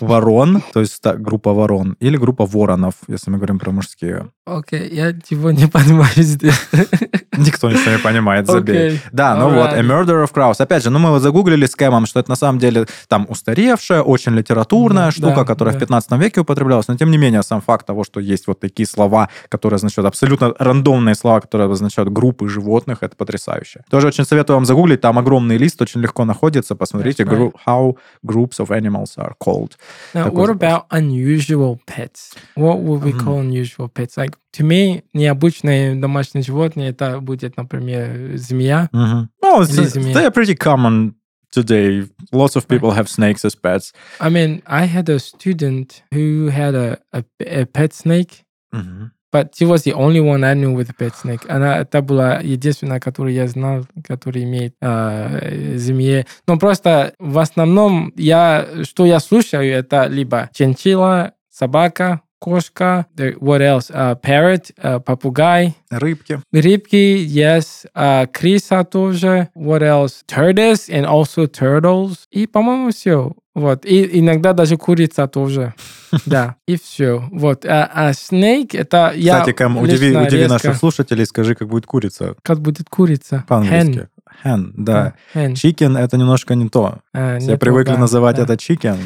Ворон, то есть группа ворон. Или группа воронов, если мы говорим про мужские. Окей, я его не понимаю здесь. Никто не понимает, забей. Окей. Да, ну вот, A. Murder of Crows. Опять же, ну мы вот загуглили с Кэмом, что это на самом деле там устаревшая, очень литературная Да, штука, да, которая в да. 15 веке употреблялась, но тем не менее сам факт того, что есть вот такие слова, которые означают абсолютно рандомные слова, которые обозначают группы животных, это потрясающе. Тоже очень советую вам загуглить, там огромный лист, очень легко находится, посмотрите, That's right. how groups of animals are called. Now, Такой what запрос. about unusual pets? What would we call unusual pets? Like, to me, необычные домашние животные, это будет, например, змея. Oh, it's- Или змея. they are pretty common today. Lots of people have snakes as pets. I mean, I had a student who had a, a, a pet snake, Мгм. but she was the only one I knew with a pet snake. Она, это была единственная, которую я знал, которая имеет э, змеи. Но просто в основном я, что я слушаю, это либо чинчила, собака, кошка, what else? Uh, parrot, uh, попугай, Рыбки. рыбки, yes, uh, крыса тоже, what else? Tortoise and also turtles. И, по-моему, все. Вот. И иногда даже курица тоже. Да, и все. Вот. А, а snake это я Кстати, Кэм, удиви, удиви наших слушателей, скажи, как будет курица Как будет курица? по-английски. Hen, да. Chicken — это немножко не то. А, Все привыкли да, называть да. это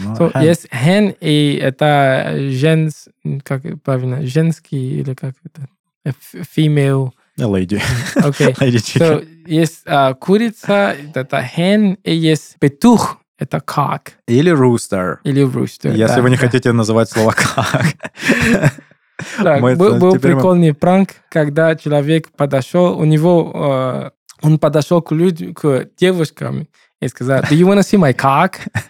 но So, hen. есть hen, и это женс... Как правильно? Женский или как это? F- Female. A lady. Окей. lady chicken. So, есть а, курица, это hen, и есть петух, это cock Или rooster. или rooster. Если да, вы не да. хотите называть слово как. Так, Мы был, был теперь мы- прикольный пранк, когда человек подошел, у него, э, он подошел к, людям, к девушкам и сказал, do you want to see my cock?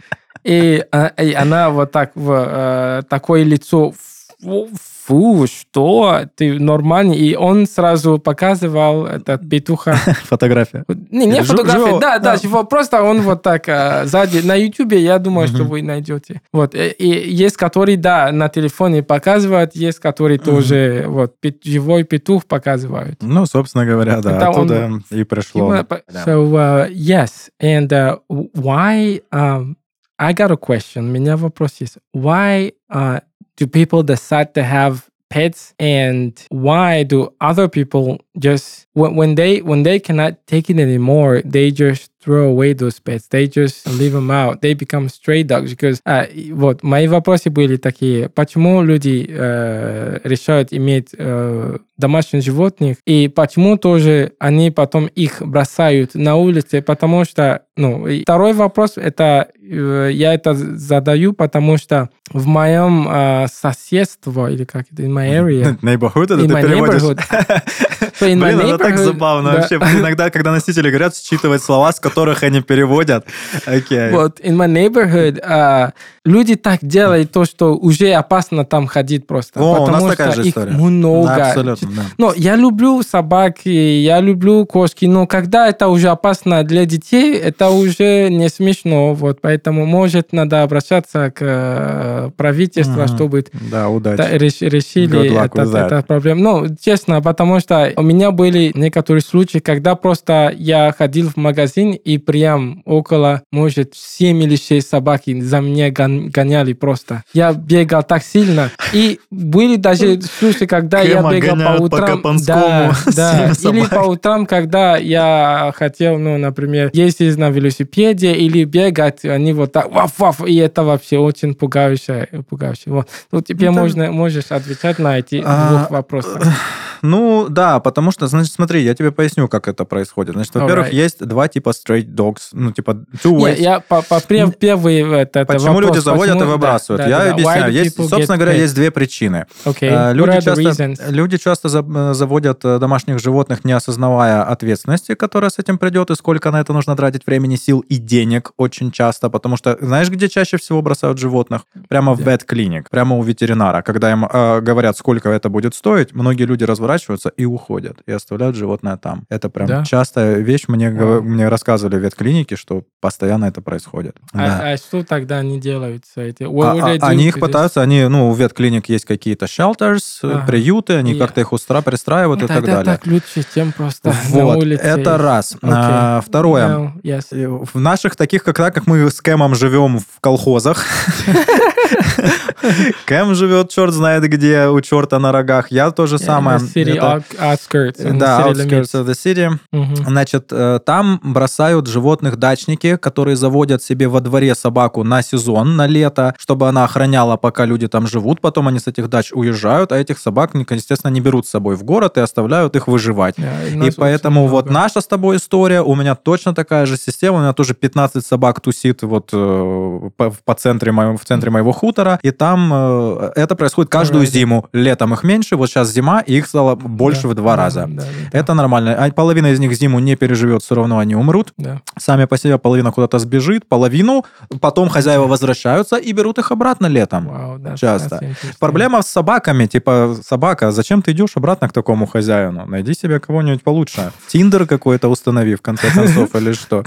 И, а, и она вот так, в э, такое лицо, фу, что? Ты нормальный? И он сразу показывал этот петуха. Фотография. Не, не фотография, живого, да, да, да. живо- просто он вот так а, сзади. На Ютубе, я думаю, что вы найдете. Вот, э, и есть, которые, да, на телефоне показывают, есть, которые тоже, вот, живой петух показывают. Ну, собственно говоря, да, Это он- оттуда и пришло. So, uh, yes, and uh, why, um, I got a question. У меня вопрос есть. Why uh, do people decide to have pets? And why do other people just when, when they when they cannot take it anymore they just throw away those pets. They just leave them out. They become stray dogs because а, вот мои вопросы были такие. Почему люди э, решают иметь э, домашних животных? И почему тоже они потом их бросают на улице? Потому что ну и второй вопрос это э, я это задаю потому что в моем э, соседстве или как это in my area Neighborhood, это ты переводишь? Блин, это так забавно. Вообще, иногда, когда носители говорят, считывать слова, с которых они переводят. Окей. Вот, in my neighborhood, а, люди так делают то, что уже опасно там ходить просто. О, у нас такая же их история. много. Да, абсолютно, да. Но я люблю собаки, я люблю кошки, но когда это уже опасно для детей, это уже не смешно. Вот, поэтому, может, надо обращаться к э, правительству, Мгм. чтобы Да, удачи. решили этот, этот проблем. Ну, честно, потому что у меня были некоторые случаи, когда просто я ходил в магазин и прям около, может, 7 или 6 собаки за меня гон- гоняли просто. Я бегал так сильно. И были даже случаи, когда я Кэма бегал по по утрам. Капанскому да, да. Или собак. по утрам, когда я хотел, ну, например, ездить на велосипеде или бегать, они вот так, ваф-ваф, и это вообще очень пугающе. пугающе. Вот. Ну, теперь Ну, можно, можешь отвечать на эти А, двух вопросов. Ну, да, потому что, значит, смотри, я тебе поясню, как это происходит. Значит, во-первых, Alright. есть два типа straight dogs, ну, типа two Не, ways. я по, по прев- первый это, это Почему вопрос, люди заводят почему- и выбрасывают? да, я да, объясняю. Есть, собственно говоря, paid? есть две причины. Okay. Э, What Люди часто, люди часто за- заводят э, домашних животных, не осознавая ответственности, которая с этим придет, и сколько на это нужно тратить времени, сил и денег очень часто, потому что знаешь, где чаще всего бросают животных? Прямо в Где? vet-клиник, прямо у ветеринара. Когда им э, говорят, сколько это будет стоить, многие люди разворачиваются и уходят, и оставляют животное там. Это прям Да? частая вещь. Мне, Вау. мне рассказывали в ветклинике, что постоянно это происходит. Да. А, а что тогда они делают? What А- а- они их this? пытаются, они, ну, у ветклиник есть какие-то shelters, Ага. приюты, они И- как-то их устра пристраивают Ну, и так далее. так лучше, чем просто на Вот, улице. это раз. Окей. А, Второе. No, yes. Э, В наших таких, как так, как мы с Кэмом живем в колхозах. Кэм живет, черт знает где, у черта на рогах. Я то же Yeah, самое. City Это- out- outskirts. in the Да, outskirts of the city. Мгм. Значит, э, там бросают животных дачники, которые заводят себе во дворе собаку на сезон, на лето, чтобы она охраняла, пока люди там живут. Потом они с этих дач уезжают, а этих собак, естественно, не берут с собой в город и оставляют их выживать. Yeah, И поэтому вот много. наша с тобой история, у меня точно такая же система, у меня тоже 15 собак тусит вот э, по, по центре моего, в центре моего хутора, и там э, это происходит каждую Alright. зиму. Летом их меньше, вот сейчас зима, и их стало больше Да, в два да, раза. да, да, да. Это нормально. А половина из них зиму не переживет, все равно они умрут. Да. Сами по себе половина куда-то сбежит, половину, потом хозяева возвращаются и берут их обратно летом. Wow, that's- Часто. that's. Проблема с собаками, типа, собака, зачем ты идешь обратно к такому хозяину? Найди себе кого-нибудь получше. Тиндер какой-то установи, в конце концов, или что.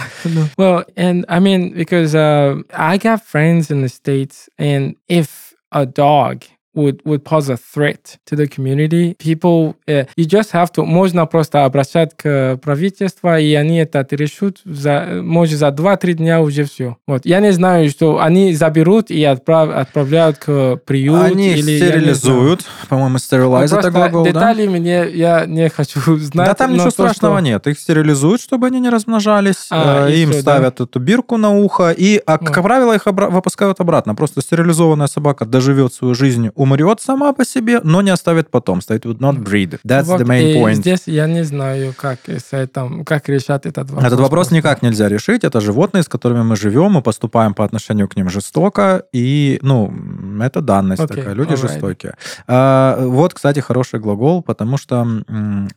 Well, and I mean, because uh, I got friends in the States, and if a dog would, would pose a threat to the community, people, uh, you just have to, можно просто обращать к правительству, и они это решат, за, может, за 2-3 дня уже все. Вот. Я не знаю, что они заберут и отправ, отправляют к приюту. Они или стерилизуют. По-моему, Ну, это просто глагол, да? детали мне я не хочу знать. Да там ничего то, страшного что- нет. Их стерилизуют, чтобы они не размножались. А, э, им всё, ставят эту бирку на ухо. И, а, как А. правило, их обра- выпускают обратно. Просто стерилизованная собака доживет свою жизнь, умрет сама по себе, но не оставит потомство. It would not breed. That's Вот, the main и point. Здесь я не знаю, как с этим, как решать этот вопрос. Этот вопрос никак нельзя решить. Это животные, с которыми мы живем, мы поступаем по отношению к ним жестоко, и, ну, это данность Окей, такая. Люди alright. жестокие. А, вот, кстати, хороший глагол, потому что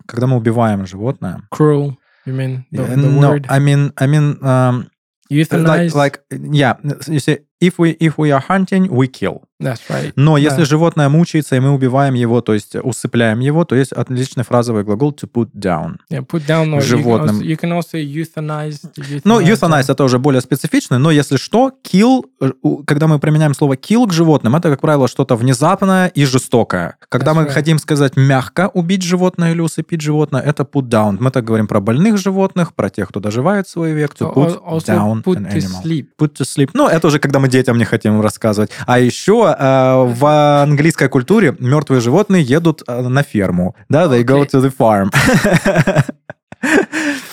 когда мы убиваем животное, Cruel, you mean the, э, the no, word? I mean, I mean, um, Euthanize? like, like, yeah, you see, if we if we are hunting, we kill. That's right. Но если Да. животное мучается, и мы убиваем его, то есть усыпляем его, то есть отличный фразовый глагол to put down. Yeah, put down or Животным. You can also, you can also euthanize. euthanize Ну, euthanize это уже более специфично, но если что, kill, э, когда мы применяем слово kill к животным, это, как правило, что-то внезапное и жестокое. Когда That's мы right. хотим сказать мягко убить животное или усыпить животное, это put down. Мы так говорим про больных животных, про тех, кто доживает свой век, to put al- also down put an to animal. sleep. Put to sleep. Ну, это уже когда мы детям не хотим рассказывать. А еще э, в английской культуре мертвые животные едут э, на ферму. Да, they go Окей. to the farm.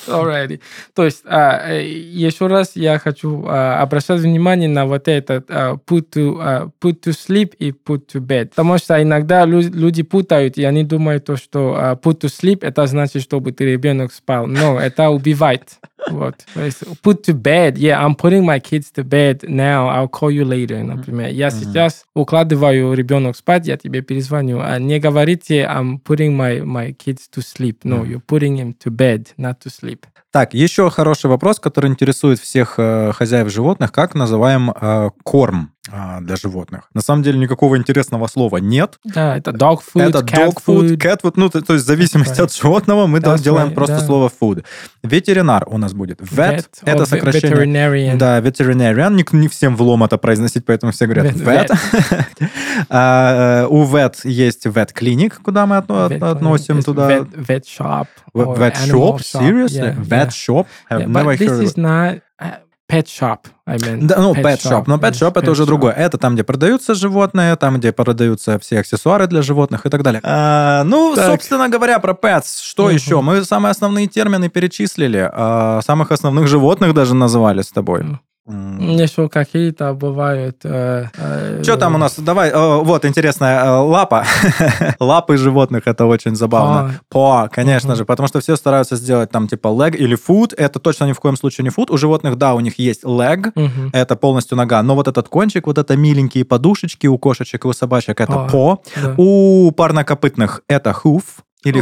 Alrighty. То есть, а, э, еще раз я хочу а, обращать внимание на вот этот а, put, to, а, put to sleep и put to bed. Потому что иногда лю- люди путают, и они думают, то, что а, put to sleep это значит, чтобы ты ребенок спал. Но это убивает. Вот. То есть, put to bed. Yeah, I'm putting my kids to bed now. I'll call you later, например. Я сейчас укладываю ребенок спать, я тебе перезвоню. А не говорите, I'm putting my, my kids to sleep. No, you're putting him to bed, not to sleep. Так, еще хороший вопрос, который интересует всех э, хозяев животных. Как называем э, корм э, для животных? На самом деле никакого интересного слова нет. Да, это dog food, это cat dog food, food. cat food. Ну, то, то есть в зависимости right. от животного мы That's делаем right, просто да. слово food. Ветеринар у нас будет. Vet, Vet это сокращение. veterinarian. Да, veterinarian. Не, не всем влом это произносить, поэтому все говорят Vet- vet. А, э, У vet есть vet клиник, куда мы отно- Vet- относим туда. Vet, vet shop. Vet animal shop? Seriously? Yeah, Vet yeah. shop? Have Yeah, never but this heard of is not pet shop, I mean. Да, ну, pet shop. Но pet shop это pet уже shop. другое. Это там, где продаются животные, там, где продаются все аксессуары для животных и так далее. А, ну, Так. собственно говоря, про pets. Что Мгм. еще? Мы самые основные термины перечислили. а, самых основных животных даже назвали с тобой. Еще какие-то бывают. Э, э, Что там у нас? Давай, э, вот интересная э, лапа. Лапы животных, это очень забавно. По, конечно же, потому что все стараются сделать там типа leg или foot. Это точно ни в коем случае не foot. У животных, да, у них есть leg, это полностью нога, но вот этот кончик, вот это миленькие подушечки у кошечек и у собачек, это по. Да. У парнокопытных это hoof или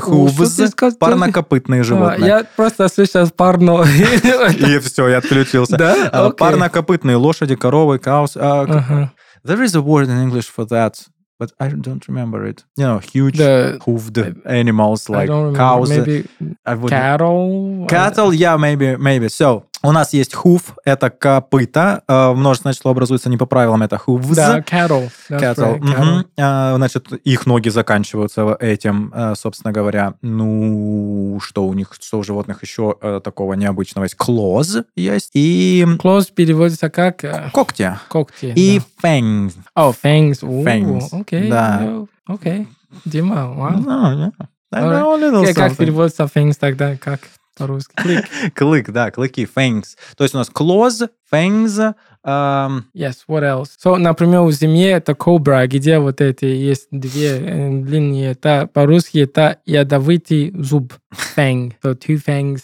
сказал? парнокопытные А, животные. Я просто слышал парно. И все, я отключился. Да? А. Парнокопытные лошади, коровы, а, Ага. There is a word in English for that, but I don't remember it. You know, huge The- hoofed animals like cows. Maybe I would- cattle. Cattle, yeah, maybe, maybe. So, у нас есть hoof, это копыта, э, множественное число образуется не по правилам, это hooves. Да, cattle. Cattle. right, cattle. А, Значит, их ноги заканчиваются этим, э, собственно говоря. Ну, что у них, что у животных еще э, такого необычного есть? Claws есть. И Claws переводится как когти. когти. И да. fangs. Oh, fangs. Ooh, Fangs, Окей. да. Окей. Дима, вау. Ну, yeah. I Alright. know a little Как something. переводится fangs тогда? Как по-русски? Клик. Клык, да, клыки, fangs. То есть у нас claws, fangs, эм, Yes, what else? So, например, у змеи это cobra, где вот эти есть две э, длинные. Это по-русски это ядовитый зуб. Fang. So, two fangs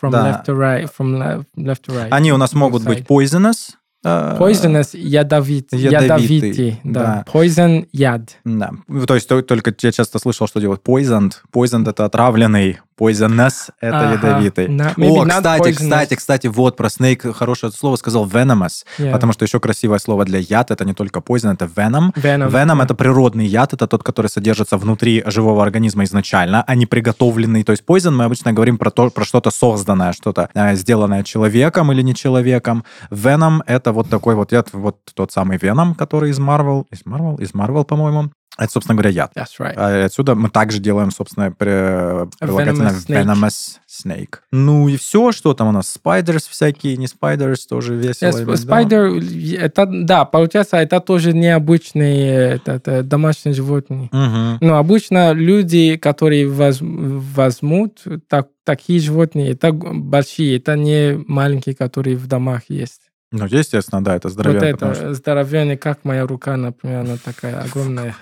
from Да. left to right. From left, left to right. они у нас могут быть side. poisonous. Э, Poisonous ядовит. Ядовитый, Ядовитый. Да. да. Poison яд. Да. То есть то- только я часто слышал, что делают poisoned. Poisoned это отравленный. Poisonous это Ага. ядовитый. На- О, кстати, poisonous. кстати, кстати, вот про snake хорошее слово сказал venomous. Yeah. Потому что еще красивое слово для яд это не только poison, это venom. Venom. Venom да. это природный яд, это тот, который содержится внутри живого организма изначально, а не приготовленный. То есть poison мы обычно говорим про то, про что-то созданное, что-то э, сделанное человеком или не человеком. Venom это вот такой вот яд, вот тот самый Venom, который из Marvel, из Marvel, из Marvel, по-моему. Это, собственно говоря, яд. That's right. А отсюда мы также делаем, собственно, при- прилагательное venomous snake. venomous snake. Ну и все, что там у нас? Spiders всякие, не spiders, тоже весело. Yes, иметь, да? это, да, получается, это тоже необычные это, это домашние животные. Мгм. Но обычно люди, которые воз- возьмут так, такие животные, это большие, это не маленькие, которые в домах есть. Ну, естественно, да, это Вот здоровье. это здоровенный, как моя рука, например, она такая огромная.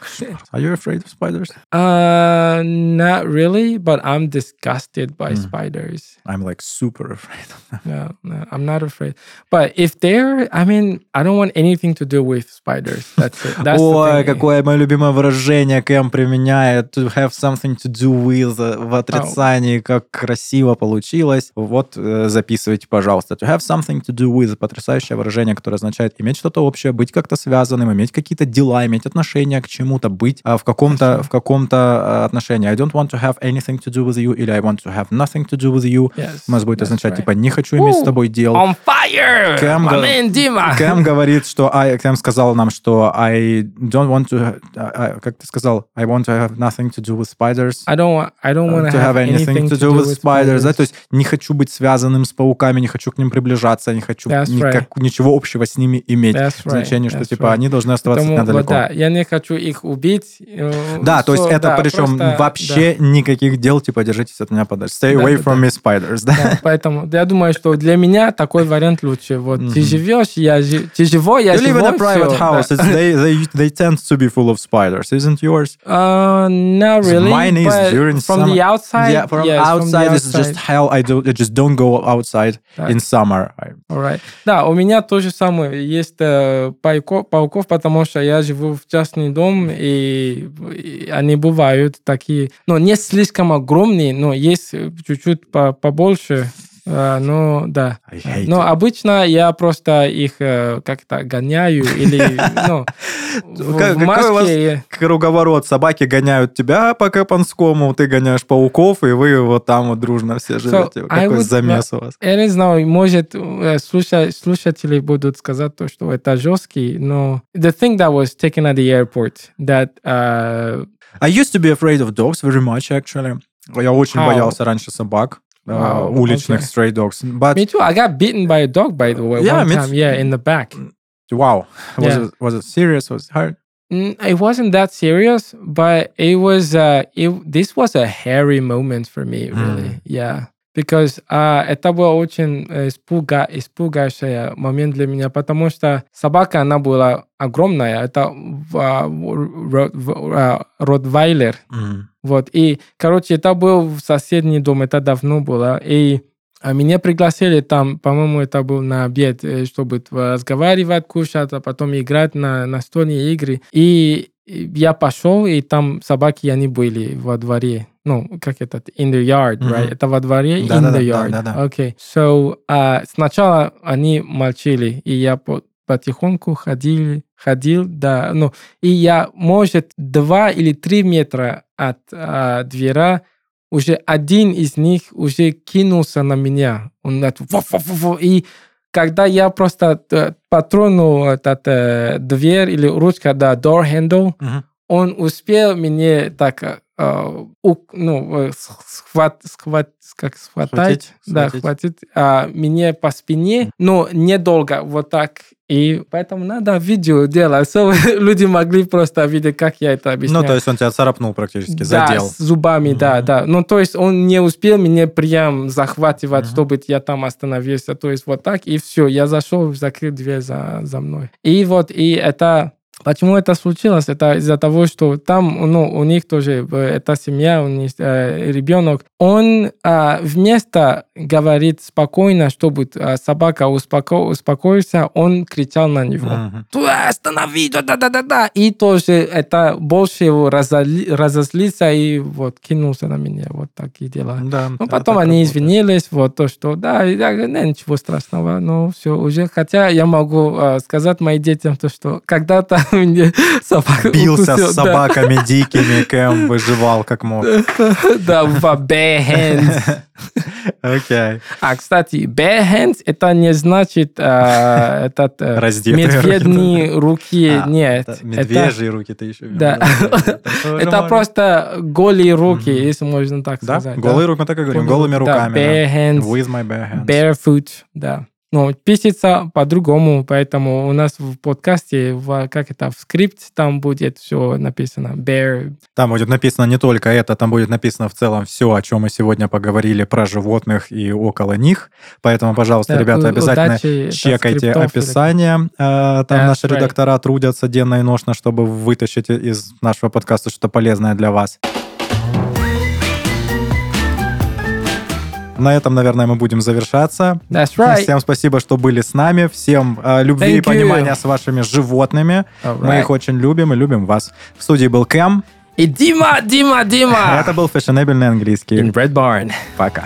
Are you afraid of spiders? Uh, not really, but I'm disgusted by Mm. spiders. I'm like super afraid of them. No, no, I'm not afraid. But if they're, I mean, I don't want anything to do with spiders. That's it. That's Ой, какое мое любимое выражение Кэм применяет. To have something to do with э, в отрицании, как красиво получилось. Вот, э, записывайте, пожалуйста. To have something to do with. Потрясающее выражение, которое означает иметь что-то общее, быть как-то связанным, иметь какие-то дела, иметь отношения к чему-то, быть а, в каком-то в каком-то а, отношении. I don't want to have anything to do with you или I want to have nothing to do with you. Yes, У нас будет означать, right. типа, не хочу иметь с Woo! тобой дел. On fire! Кэм My го- man Дима! Кэм говорит, что I, Кэм сказал нам, что I don't want to, I- как ты сказал, I want to have nothing to do with spiders. I don't want, I don't want to have anything to do with spiders, да, то есть не хочу быть связанным с пауками, не хочу к ним приближаться, не хочу That's никак- ничего общего с ними иметь. That's right, Значение, что that's типа right. они должны оставаться Потому, недалеко. да, я не хочу их убить. э, Да, то есть это да, причем просто, вообще никаких дел, типа держитесь от меня подальше. Stay Да, away да, from да. me spiders, да? да. Да, поэтому я думаю, что для меня такой вариант лучше. Вот ты живешь, я жи- ты живой, я You live in a живой, private всё, house. да. They, they, they tend to be full of spiders, isn't yours? Uh, not really. Mine is during from summer. the outside. yeah, from yes, from the outside, it's just outside. hell. I do. I just don't go outside Да. in summer. I- Alright. Да, у меня то же самое. Есть э, пауко- пауков, потому что я живу в частный дом, и, и они бывают такие, ну, не слишком огромные, но есть э, чуть-чуть по- побольше. А, ну, да. Но it. обычно я просто их э, как-то гоняю или, ну, в, Как- в какой у вас маске. круговорот? Собаки гоняют тебя по Капанскому, ты гоняешь пауков, и вы вот там вот дружно все живете. I Какой would- замес у вас? Я не знаю, может, э, слуша- слушатели будут сказать то, что это жесткий, но the thing that was taken at the airport, that uh, I used to be afraid of dogs very much, actually. Я очень How? боялся раньше собак, Wow, уличных okay. stray dogs. But me too. I got bitten by a dog, by the way, Yeah, one me time. too. Yeah, in the back. wow, was Yeah. it was it serious? Was it hard? Mm, It wasn't that serious, but it was. Uh, it this was a hairy moment for me. Really, yeah. Because uh, это был очень э, испуга, испугающий момент для меня, потому что собака, она была огромная, это uh, ротвейлер, Мгм. вот, и, короче, это был в соседний дом, это давно было, и а меня пригласили там, по-моему, это был на обед, э, чтобы разговаривать, кушать, а потом играть на настольные игры. И я пошел, и там собаки, они были во дворе. Ну, как это? In the yard, Мгм. right? Это во дворе, in Да-да-да, the yard. да-да-да. Okay. So, а, сначала они молчали, и я по- потихоньку ходил, ходил, да, ну, и я, может, два или три метра от а, двера уже один из них уже кинулся на меня. Он «Во-во-во-во». и когда я просто э, потронул этот э, дверь или ручка, да, door handle, Мгм. Он успел мне так, э, у- ну, э, схват, схват, как схватать, Схватить, да, схватить. хватит а, мне по спине, но недолго, вот так. И поэтому надо видео делать, чтобы люди могли просто видеть, как я это объясняю. Ну, то есть он тебя царапнул практически, Да, задел. с зубами, да, Мгм. да. Ну, то есть он не успел меня прям захватывать, Мгм. чтобы я там остановился. То есть вот так, и все. Я зашел, закрыл дверь за, за мной. И вот, и это... Почему это случилось? Это из-за того, что там, ну, у них тоже, э, эта семья, у них э, ребенок, он а, вместо говорить спокойно, чтобы а, собака успоко- успокоился, он кричал на него Мгм. «Ты останови, да-да-да-да-да!» И тоже это больше его разозли- разозлился и вот кинулся на меня, вот такие дела. Да, Ну, потом они работает. извинились, вот то, что да, я «Не, ничего страшного, ну, все уже. Хотя я могу э, сказать моим детям то, что когда-то собака Бился укусил, с да. собаками дикими, Кэм выживал как мог. Да, в bare hands. Окей. А, кстати, bare hands это не значит э, этот э, Раздетые медведные руки. А, Нет. это Медвежьи руки ты еще Да. Это просто голые руки, если можно так Да, сказать. голые руки, мы так и говорим, голыми да, руками. bare да. hands. With my bare hands. Barefoot, да. Ну, пишется по-другому, поэтому у нас в подкасте, в, как это, в скрипт, там будет все написано. Bear. Там будет написано не только это, там будет написано в целом все, о чем мы сегодня поговорили про животных и около них. Поэтому, пожалуйста, Да, ребята, обязательно удачи, да, чекайте описание. Э, Там That's наши right. редактора трудятся денно и ношно, чтобы вытащить из нашего подкаста что-то полезное для вас. На этом, наверное, мы будем завершаться. That's right. Всем спасибо, что были с нами. Всем э, любви и Thank you. понимания с вашими животными. All Мы right. их очень любим и любим вас. В студии был Кэм. И Дима, Дима, Дима! Это был фешенебельный английский. In Red Barn. Пока.